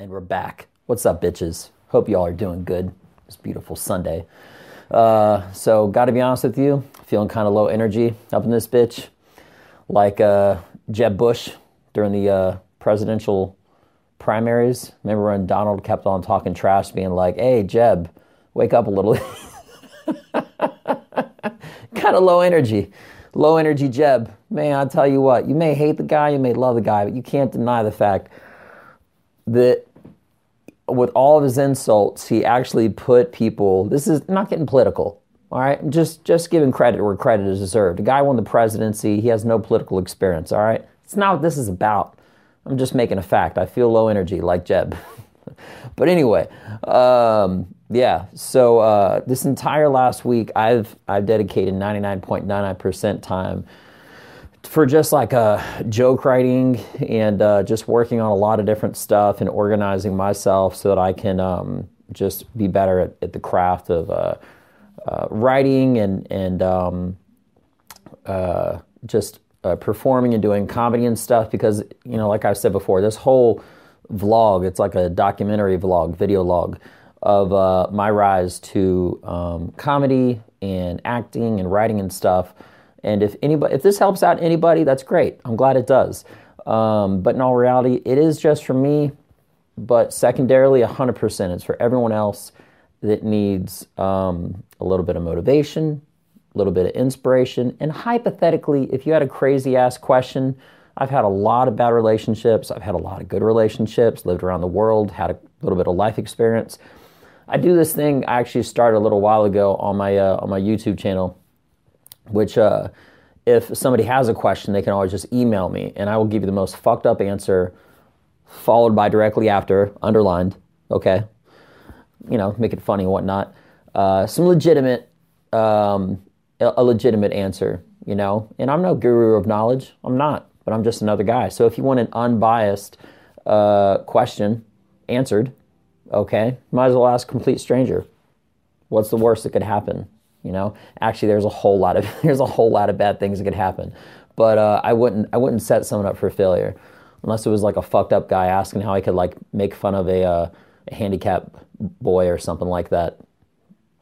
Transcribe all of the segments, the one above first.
And we're back. What's up, bitches? Hope y'all are doing good. It's beautiful Sunday. Uh, so, gotta be honest with you, feeling kind of low energy up in this bitch. Like uh, Jeb Bush during the uh, presidential primaries. Remember when Donald kept on talking trash, being like, hey, Jeb, wake up a little. kind of low energy. Low energy Jeb. Man, I'll tell you what, you may hate the guy, you may love the guy, but you can't deny the fact that with all of his insults, he actually put people. This is not getting political, all right. Just just giving credit where credit is deserved. The guy won the presidency. He has no political experience. All right. It's not what this is about. I'm just making a fact. I feel low energy, like Jeb. but anyway, um, yeah. So uh, this entire last week, I've I've dedicated 99.99% time for just like uh, joke writing and uh, just working on a lot of different stuff and organizing myself so that I can um, just be better at, at the craft of uh, uh writing and and um, uh, just performing and doing comedy and stuff. Because you know, like I said before, this whole vlog it's like a documentary vlog, video log of my rise to um, comedy and acting and writing and stuff. And if anybody, if this helps out anybody, that's great. I'm glad it does. Um, but in all reality, it is just for me. But secondarily, 100%, it's for everyone else that needs um, a little bit of motivation, a little bit of inspiration. And hypothetically, if you had a crazy ass question, I've had a lot of bad relationships. I've had a lot of good relationships, lived around the world, had a little bit of life experience. I do this thing I actually started a little while ago on my uh, on my YouTube channel which uh, if somebody has a question, they can always just email me and I will give you the most fucked up answer, followed by directly after, underlined, okay? You know, make it funny and whatnot. Uh, some legitimate, um, a legitimate answer, you know? And I'm no guru of knowledge, I'm not, but I'm just another guy. So if you want an unbiased uh, question answered, okay, might as well ask complete stranger. What's the worst that could happen? You know, actually, there's a whole lot of there's a whole lot of bad things that could happen, but uh, I wouldn't I wouldn't set someone up for failure unless it was like a fucked up guy asking how I could like make fun of a, uh, a handicapped boy or something like that.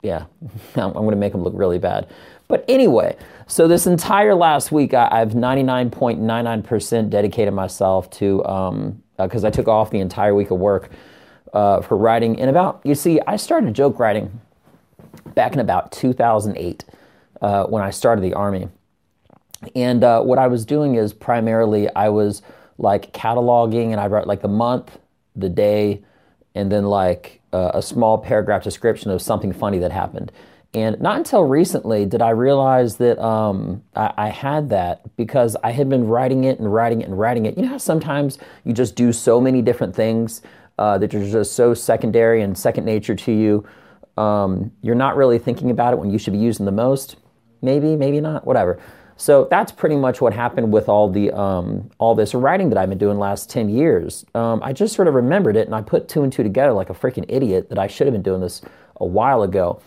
Yeah, I'm going to make him look really bad. But anyway, so this entire last week, I, have 99.99% dedicated myself to because um, uh, I took off the entire week of work uh, for writing. And about you see, I started joke writing back in about 2008 uh, when I started the Army. And uh, what I was doing is primarily I was like cataloging and I wrote like the month, the day, and then like uh, a small paragraph description of something funny that happened. And not until recently did I realize that um, I, I, had that because I had been writing it and writing it and writing it. You know how sometimes you just do so many different things uh, that are just so secondary and second nature to you um, you're not really thinking about it when you should be using the most. Maybe, maybe not, whatever. So that's pretty much what happened with all the um, all this writing that I've been doing last ten years. Um, I just sort of remembered it, and I put two and two together like a freaking idiot that I should have been doing this a while ago.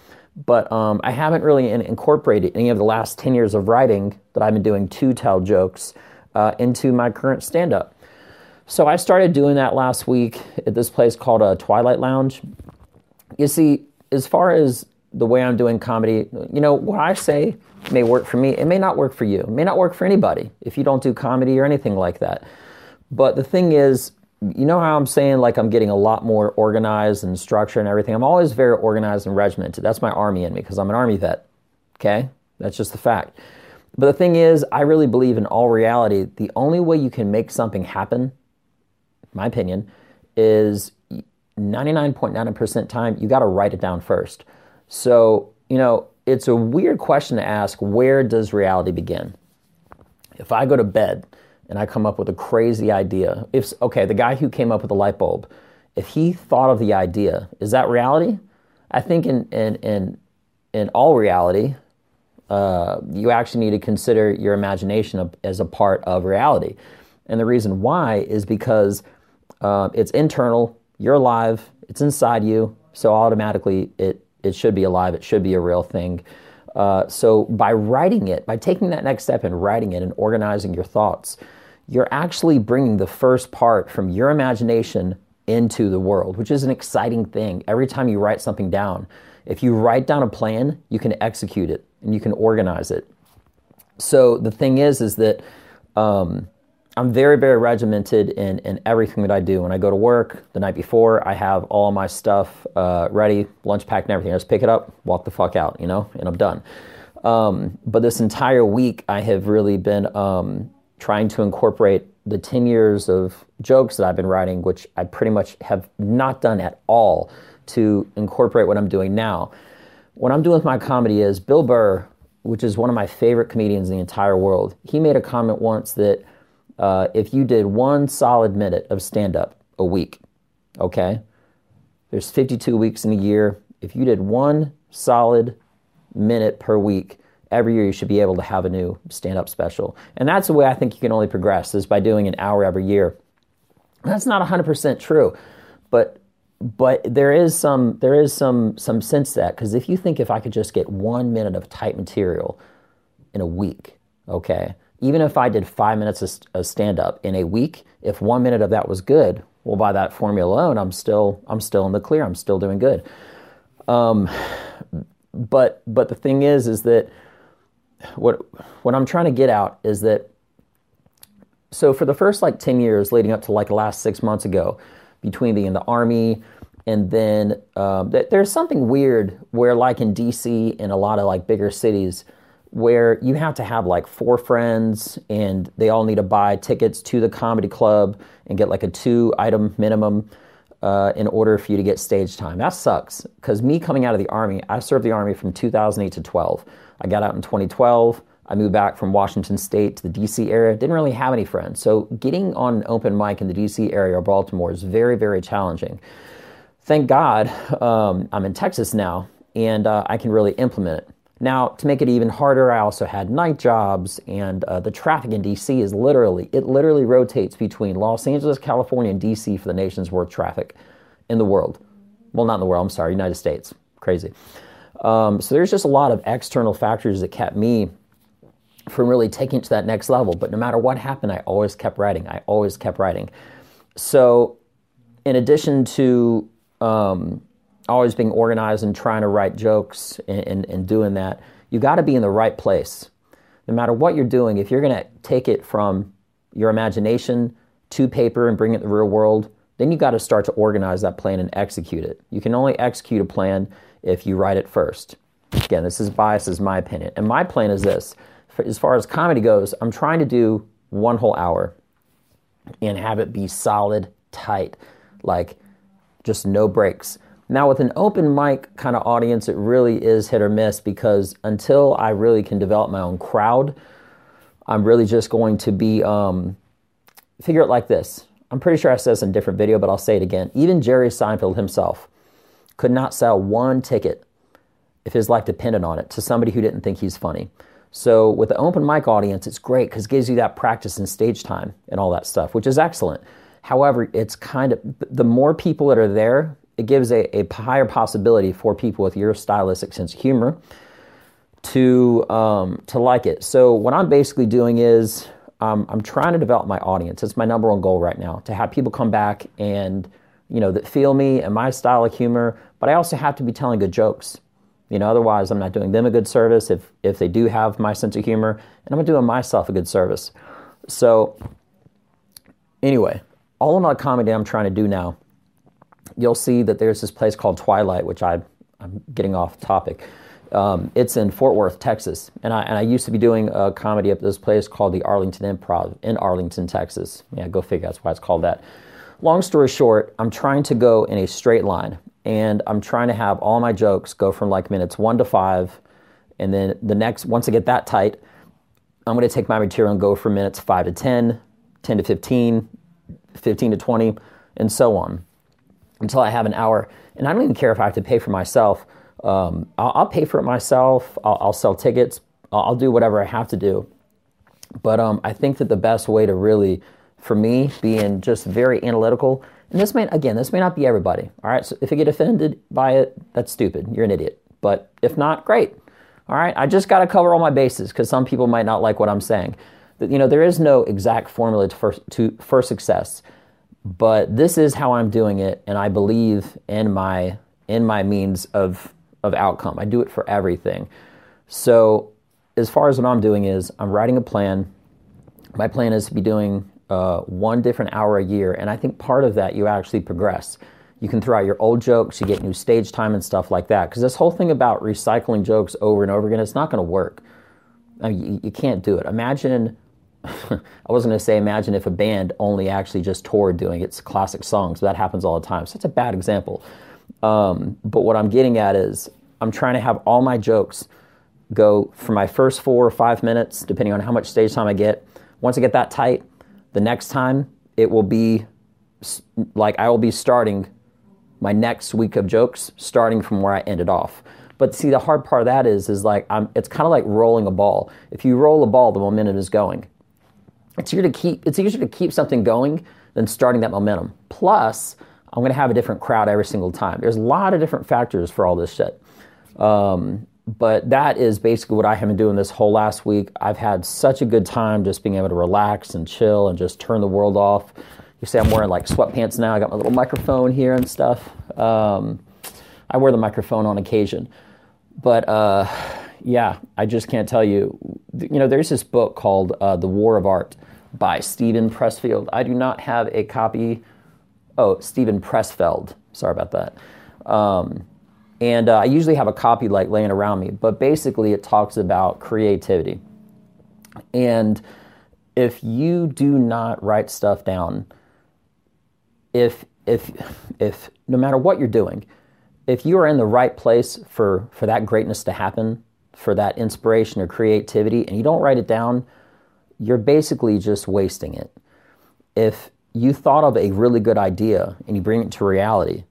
But um, I haven't really in- incorporated any of the last ten years of writing that I've been doing to tell jokes uh, into my current stand up. So I started doing that last week at this place called a uh, Twilight Lounge. You see, as far as the way I'm doing comedy, you know, what I say may work for me. It may not work for you. It may not work for anybody if you don't do comedy or anything like that. But the thing is, you know how I'm saying like I'm getting a lot more organized and structure and everything. I'm always very organized and regimented. That's my army in me because I'm an army vet. Okay? That's just the fact. But the thing is, I really believe in all reality, the only way you can make something happen, my opinion, is 99.9% time, you got to write it down first. So, you know, it's a weird question to ask where does reality begin? If I go to bed and I come up with a crazy idea, if, okay, the guy who came up with the light bulb, if he thought of the idea, is that reality? I think in, in, in, in all reality, uh, you actually need to consider your imagination as a part of reality. And the reason why is because uh, it's internal, you're alive, it's inside you, so automatically it, it should be alive, it should be a real thing. Uh, so by writing it, by taking that next step and writing it and organizing your thoughts, you're actually bringing the first part from your imagination into the world, which is an exciting thing. Every time you write something down, if you write down a plan, you can execute it and you can organize it. So the thing is, is that um, I'm very, very regimented in, in everything that I do. When I go to work the night before, I have all my stuff uh, ready, lunch packed and everything. I just pick it up, walk the fuck out, you know, and I'm done. Um, but this entire week, I have really been um, trying to incorporate the 10 years of jokes that I've been writing, which I pretty much have not done at all to incorporate what I'm doing now. What I'm doing with my comedy is Bill Burr, which is one of my favorite comedians in the entire world, he made a comment once that uh, if you did one solid minute of stand up a week, okay, there's 52 weeks in a year. If you did one solid minute per week, every year you should be able to have a new stand up special. And that's the way I think you can only progress is by doing an hour every year. That's not 100% true, but but there is some there is some some sense that because if you think if I could just get one minute of tight material in a week, okay, even if I did five minutes of, stand up in a week, if one minute of that was good, well, by that formula alone, I'm still I'm still in the clear. I'm still doing good. Um, but but the thing is, is that what what I'm trying to get out is that so for the first like 10 years leading up to like last six months ago between being in the army and then um, there's something weird where like in dc and a lot of like bigger cities where you have to have like four friends and they all need to buy tickets to the comedy club and get like a two item minimum uh, in order for you to get stage time that sucks because me coming out of the army i served the army from 2008 to 12 I got out in 2012. I moved back from Washington State to the DC area. Didn't really have any friends. So getting on an open mic in the DC area or Baltimore is very, very challenging. Thank God um, I'm in Texas now and uh, I can really implement it. Now, to make it even harder, I also had night jobs, and uh, the traffic in DC is literally, it literally rotates between Los Angeles, California, and DC for the nation's worst traffic in the world. Well, not in the world, I'm sorry, United States. Crazy. Um, so there's just a lot of external factors that kept me from really taking it to that next level. But no matter what happened, I always kept writing. I always kept writing. So, in addition to um, always being organized and trying to write jokes and, and, and doing that, you got to be in the right place. No matter what you're doing, if you're going to take it from your imagination to paper and bring it to the real world, then you got to start to organize that plan and execute it. You can only execute a plan if you write it first. Again, this is bias, is my opinion. And my plan is this as far as comedy goes, I'm trying to do one whole hour and have it be solid, tight, like just no breaks. Now, with an open mic kind of audience, it really is hit or miss because until I really can develop my own crowd, I'm really just going to be, um, figure it like this. I'm pretty sure I said this in a different video, but I'll say it again. Even Jerry Seinfeld himself, could not sell one ticket if his life depended on it to somebody who didn't think he's funny. So with the open mic audience, it's great because it gives you that practice and stage time and all that stuff, which is excellent. However, it's kind of the more people that are there, it gives a, a higher possibility for people with your stylistic sense of humor to um, to like it. So what I'm basically doing is um, I'm trying to develop my audience. It's my number one goal right now to have people come back and you know that feel me and my style of humor, but I also have to be telling good jokes. You know, otherwise I'm not doing them a good service if if they do have my sense of humor, and I'm doing myself a good service. So anyway, all of my comedy I'm trying to do now, you'll see that there's this place called Twilight, which I I'm getting off topic. Um, it's in Fort Worth, Texas, and I and I used to be doing a comedy at this place called the Arlington Improv in Arlington, Texas. Yeah, go figure. That's why it's called that. Long story short, I'm trying to go in a straight line and I'm trying to have all my jokes go from like minutes one to five. And then the next, once I get that tight, I'm going to take my material and go from minutes five to 10, 10 to 15, 15 to 20, and so on until I have an hour. And I don't even care if I have to pay for myself. Um, I'll, I'll, pay for it myself. I'll, I'll sell tickets. I'll, I'll, do whatever I have to do. But um, I think that the best way to really, for me, being just very analytical and this may, again, this may not be everybody. All right. So if you get offended by it, that's stupid. You're an idiot. But if not, great. All right. I just got to cover all my bases because some people might not like what I'm saying. You know, there is no exact formula for, to, for success. But this is how I'm doing it, and I believe in my in my means of of outcome. I do it for everything. So, as far as what I'm doing is, I'm writing a plan. My plan is to be doing uh, one different hour a year, and I think part of that you actually progress. You can throw out your old jokes, you get new stage time and stuff like that. Because this whole thing about recycling jokes over and over again, it's not going to work. I mean, you, you can't do it. Imagine I wasn't going to say, imagine if a band only actually just toured doing its classic songs. That happens all the time. So that's a bad example. Um, but what I'm getting at is I'm trying to have all my jokes go for my first four or five minutes, depending on how much stage time I get. Once I get that tight, the next time it will be like I will be starting my next week of jokes starting from where I ended off. But see, the hard part of that is, is like I'm, it's kind of like rolling a ball. If you roll a ball, the momentum is going it's easier to keep it's easier to keep something going than starting that momentum. Plus, I'm going to have a different crowd every single time. There's a lot of different factors for all this shit. Um, but that is basically what I have been doing this whole last week. I've had such a good time just being able to relax and chill and just turn the world off. You see, I'm wearing like sweatpants now. I got my little microphone here and stuff. Um, I wear the microphone on occasion. But uh, yeah, I just can't tell you. You know, there's this book called uh, The War of Art by Steven Pressfield. I do not have a copy. Oh, Steven Pressfeld. Sorry about that. Um, and uh, I usually have a copy like laying around me, but basically it talks about creativity. And if you do not write stuff down, if if if no matter what you're doing, if you are in the right place for for that greatness to happen, for that inspiration or creativity, and you don't write it down, you're basically just wasting it. If you thought of a really good idea and you bring it to reality,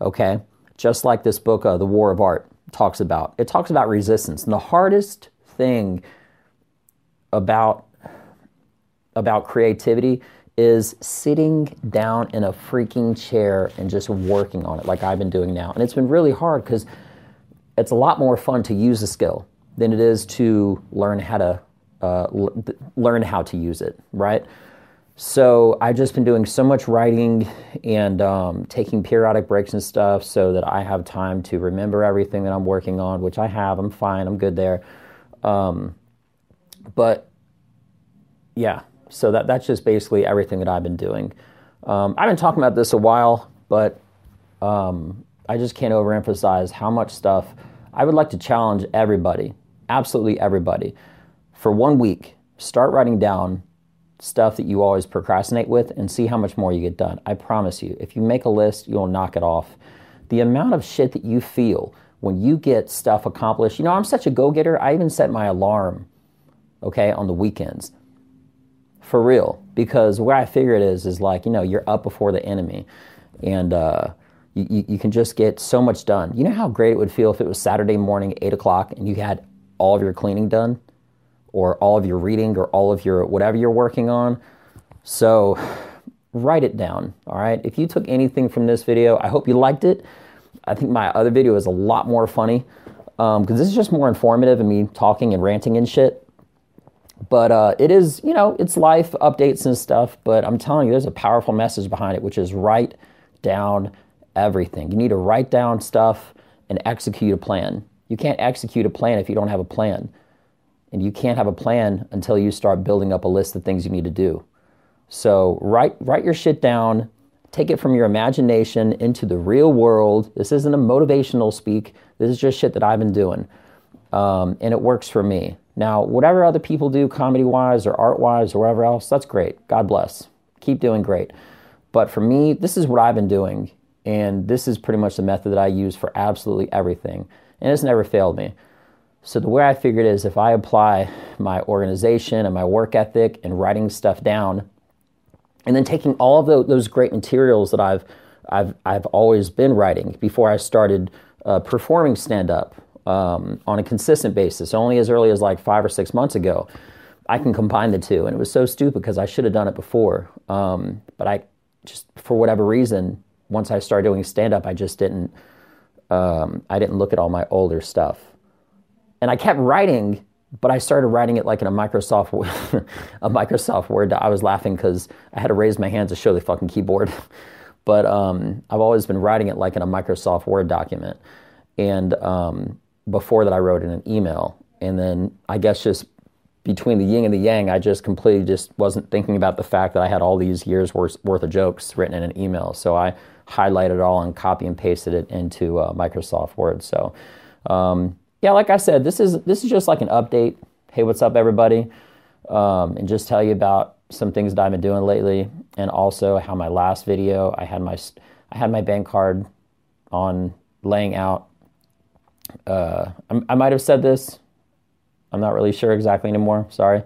okay, just like this book, uh, The War of Art, talks about, it talks about resistance. And the hardest thing about, about creativity is sitting down in a freaking chair and just working on it like I've been doing now. And it's been really hard because it's a lot more fun to use a skill than it is to learn how to uh, l- learn how to use it, right? So I've just been doing so much writing and um, taking periodic breaks and stuff so that I have time to remember everything that I'm working on, which I have. I'm fine. I'm good there. Um, but yeah, so that that's just basically everything that I've been doing. Um, I've been talking about this a while, but um, I just can't overemphasize how much stuff I would like to challenge everybody, absolutely everybody for one week, start writing down stuff that you always procrastinate with and see how much more you get done. I promise you, if you make a list, you'll knock it off. The amount of shit that you feel when you get stuff accomplished, you know, I'm such a go getter, I even set my alarm, okay, on the weekends. For real. Because where I figure it is, is like, you know, you're up before the enemy and, uh, you, you can just get so much done. You know how great it would feel if it was Saturday morning, 8 o'clock, and you had all of your cleaning done? Or all of your reading or all of your whatever you're working on. So write it down, all right? If you took anything from this video, I hope you liked it. I think my other video is a lot more funny because um, this is just more informative and me talking and ranting and shit. But uh, it is, you know, it's life updates and stuff. But I'm telling you, there's a powerful message behind it, which is write down everything. You need to write down stuff and execute a plan. You can't execute a plan if you don't have a plan. And you can't have a plan until you start building up a list of things you need to do. So write write your shit down, take it from your imagination into the real world. This isn't a motivational speak. This is just shit that I've been doing. Um, and it works for me. Now, whatever other people do, comedy wise or art wise or whatever else, that's great. God bless. Keep doing great. But for me, this is what I've been doing. And this is pretty much the method that I use for absolutely everything. And it's never failed me. So the way I figured is if I apply my organization and my work ethic and writing stuff down, and then taking all of those great materials that I've I've I've always been writing before I started uh, performing stand up um, on a consistent basis, only as early as like five or six months ago. I can combine the two, and it was so stupid because I should have done it before. Um, but I just for whatever reason, once I started doing stand up, I just didn't um, I didn't look at all my older stuff and I kept writing but I started writing it like in a Microsoft a Microsoft Word. I was laughing because I had to raise my hand to show the fucking keyboard. but um, I've always been writing it like in a Microsoft Word document. And um, before that, I wrote in an email. And then I guess just between the yin and the yang, I just completely just wasn't thinking about the fact that I had all these years worth, worth of jokes written in an email. So I highlighted it all and copy and pasted it into uh, Microsoft Word. So um, yeah, like I said, this is this is just like an update. Hey, what's up, everybody? Um, and just tell you about some things that I've been doing lately, and also how my last video I had my I had my bank card on laying out. Uh, I, I might have said this I'm not really sure exactly anymore. Sorry.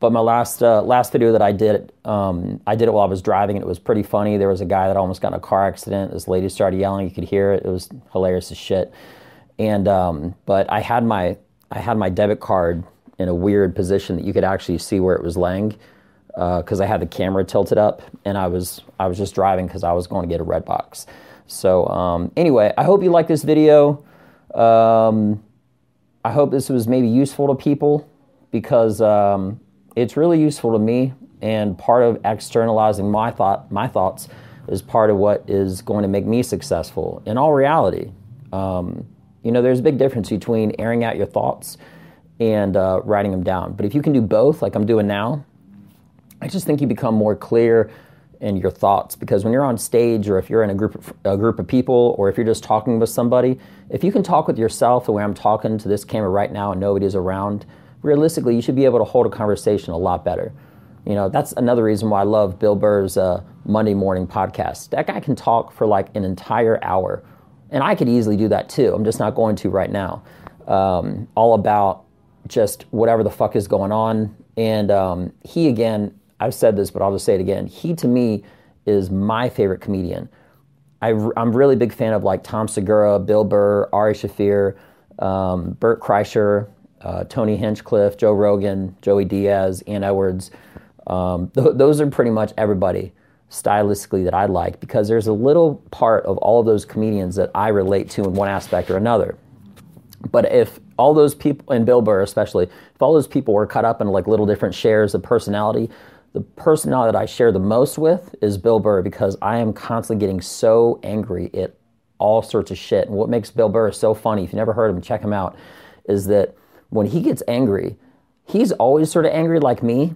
But my last uh, last video that I did, um, I did it while I was driving, and it was pretty funny. There was a guy that almost got in a car accident. This lady started yelling. You could hear it. It was hilarious as shit. And um, but I had my I had my debit card in a weird position that you could actually see where it was laying because uh, I had the camera tilted up, and I was I was just driving because I was going to get a Redbox. So um, anyway, I hope you like this video. Um, I hope this was maybe useful to people because um, it's really useful to me. And part of externalizing my thought, my thoughts, is part of what is going to make me successful. In all reality, um, you know, there's a big difference between airing out your thoughts and uh, writing them down. But if you can do both, like I'm doing now, I just think you become more clear in your thoughts. Because when you're on stage or if you're in a group of, a group of people or if you're just talking with somebody if you can talk with yourself the way i'm talking to this camera right now and nobody's around realistically you should be able to hold a conversation a lot better. You know that's another reason why i love bill burr's uh, monday morning podcast. That guy can talk for like an entire hour and i could easily do that too i'm just not going to right now um, all about just whatever the fuck is going on and um, he again I've said this, but I'll just say it again. He to me is my favorite comedian. I, am really big fan of like Tom Segura, Bill Burr, Ari Shaffir, um, Bert Kreischer, uh, Tony Hinchcliffe, Joe Rogan, Joey Diaz, Ian Edwards. Um, th- those are pretty much everybody stylistically that I like because there's a little part of all of those comedians that I relate to in one aspect or another. But if all those people, and Bill Burr especially, if all those people were cut up in like little different shares of personality, the personality that I share the most with is Bill Burr because I am constantly getting so angry at all sorts of shit. And what makes Bill Burr so funny, if you never heard him, check him out, is that when he gets angry, he's always sort of angry like me.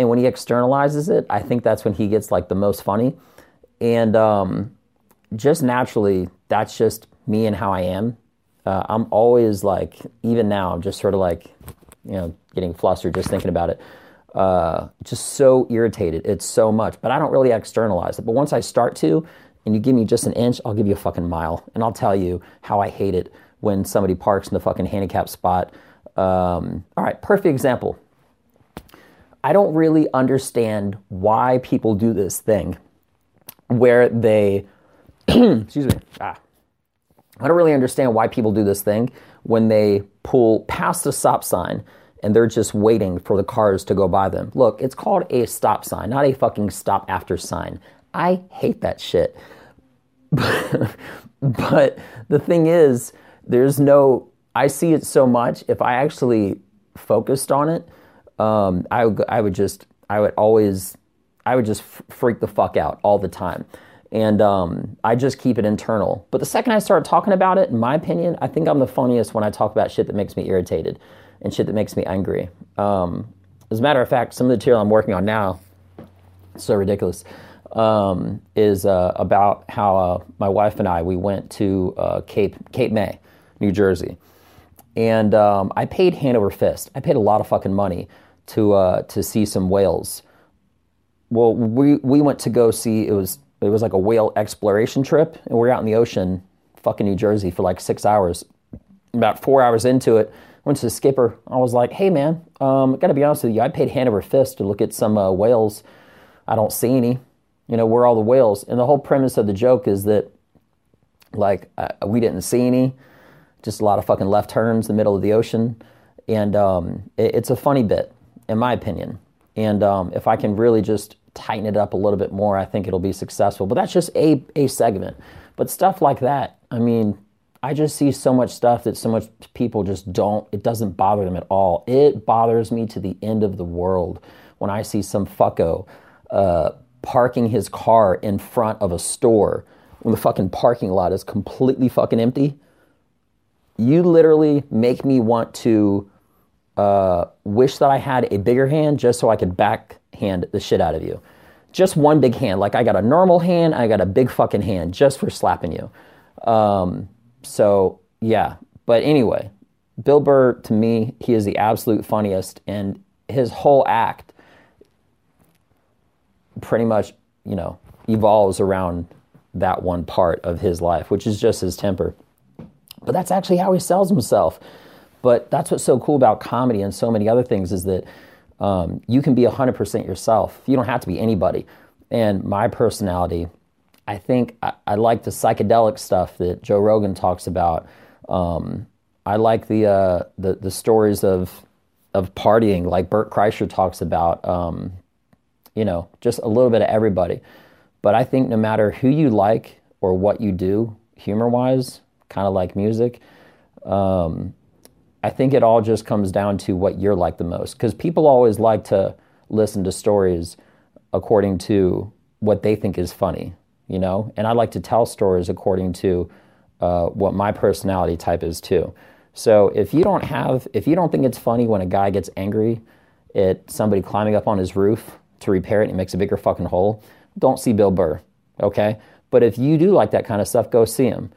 And when he externalizes it, I think that's when he gets like the most funny. And um, just naturally, that's just me and how I am. Uh, I'm always like, even now, I'm just sort of like, you know, getting flustered just thinking about it uh, just so irritated. It's so much, but I don't really externalize it. But once I start to, and you give me just an inch, I'll give you a fucking mile, and I'll tell you how I hate it when somebody parks in the fucking handicap spot. Um, all right, perfect example. I don't really understand why people do this thing where they, excuse me, ah, I don't really understand why people do this thing when they pull past a stop sign and they're just waiting for the cars to go by them. Look, it's called a stop sign, not a fucking stop after sign. I hate that shit. but the thing is, there's no, I see it so much. If I actually focused on it, um, I, would, I would just, I would always, I would just freak the fuck out all the time. And um, I just keep it internal. But the second I start talking about it, in my opinion, I think I'm the funniest when I talk about shit that makes me irritated and shit that makes me angry. Um, as a matter of fact, some of the material I'm working on now, so ridiculous, um, is uh, about how uh, my wife and I we went to uh, Cape Cape May, New Jersey, and um, I paid hand over fist. I paid a lot of fucking money to uh, to see some whales. Well, we we went to go see it was it was like a whale exploration trip, and we we're out in the ocean, fucking New Jersey, for like six hours. About four hours into it, went to the skipper. I was like, hey, man, um, got to be honest with you. I paid hand over fist to look at some uh, whales. I don't see any. You know, where are all the whales? And the whole premise of the joke is that, like, uh, we didn't see any. Just a lot of fucking left turns in the middle of the ocean. And um, it, it's a funny bit, in my opinion. And um, if I can really just tighten it up a little bit more, I think it'll be successful. But that's just a, a segment. But stuff like that, I mean, I just see so much stuff that so much people just don't, it doesn't bother them at all. It bothers me to the end of the world when I see some fucko uh, parking his car in front of a store when the fucking parking lot is completely fucking empty. You literally make me want to uh, wish that I had a bigger hand just so I could backhand the shit out of you. Just one big hand. Like I got a normal hand, I got a big fucking hand just for slapping you. Um, so, yeah. But anyway, Bill Burr, to me, he is the absolute funniest. And his whole act pretty much, you know, evolves around that one part of his life, which is just his temper. But that's actually how he sells himself. But that's what's so cool about comedy and so many other things is that um, you can be 100% yourself. You don't have to be anybody. And my personality, I think I, I like the psychedelic stuff that Joe Rogan talks about. Um, I like the, uh, the, the stories of of partying, like Bert Kreischer talks about. Um, you know, just a little bit of everybody. But I think no matter who you like or what you do, humor wise, kind of like music, um, I think it all just comes down to what you're like the most. Because people always like to listen to stories according to what they think is funny, you know? And I like to tell stories according to uh, what my personality type is too. So if you don't have, if you don't think it's funny when a guy gets angry at somebody climbing up on his roof to repair it and it makes a bigger fucking hole, don't see Bill Burr, okay? But if you do like that kind of stuff, go see him.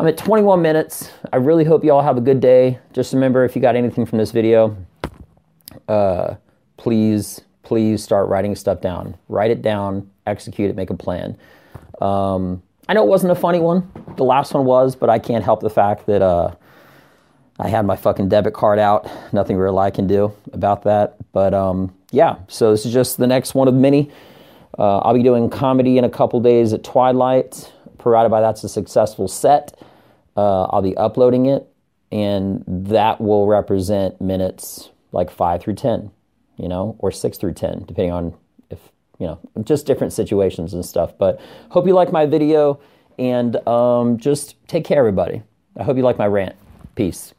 I'm at 21 minutes. I really hope you all have a good day. Just remember, if you got anything from this video, uh, please, please start writing stuff down. Write it down, execute it, make a plan. Um, I know it wasn't a funny one. The last one was, but I can't help the fact that uh, I had my fucking debit card out. Nothing real I can do about that. But um, yeah, so this is just the next one of many. Uh, I'll be doing comedy in a couple days at Twilight, provided by that's a successful set. Uh, I'll be uploading it, and that will represent minutes like five through 10, you know, or six through 10, depending on if, you know, just different situations and stuff. But hope you like my video, and um, just take care, everybody. I hope you like my rant. Peace.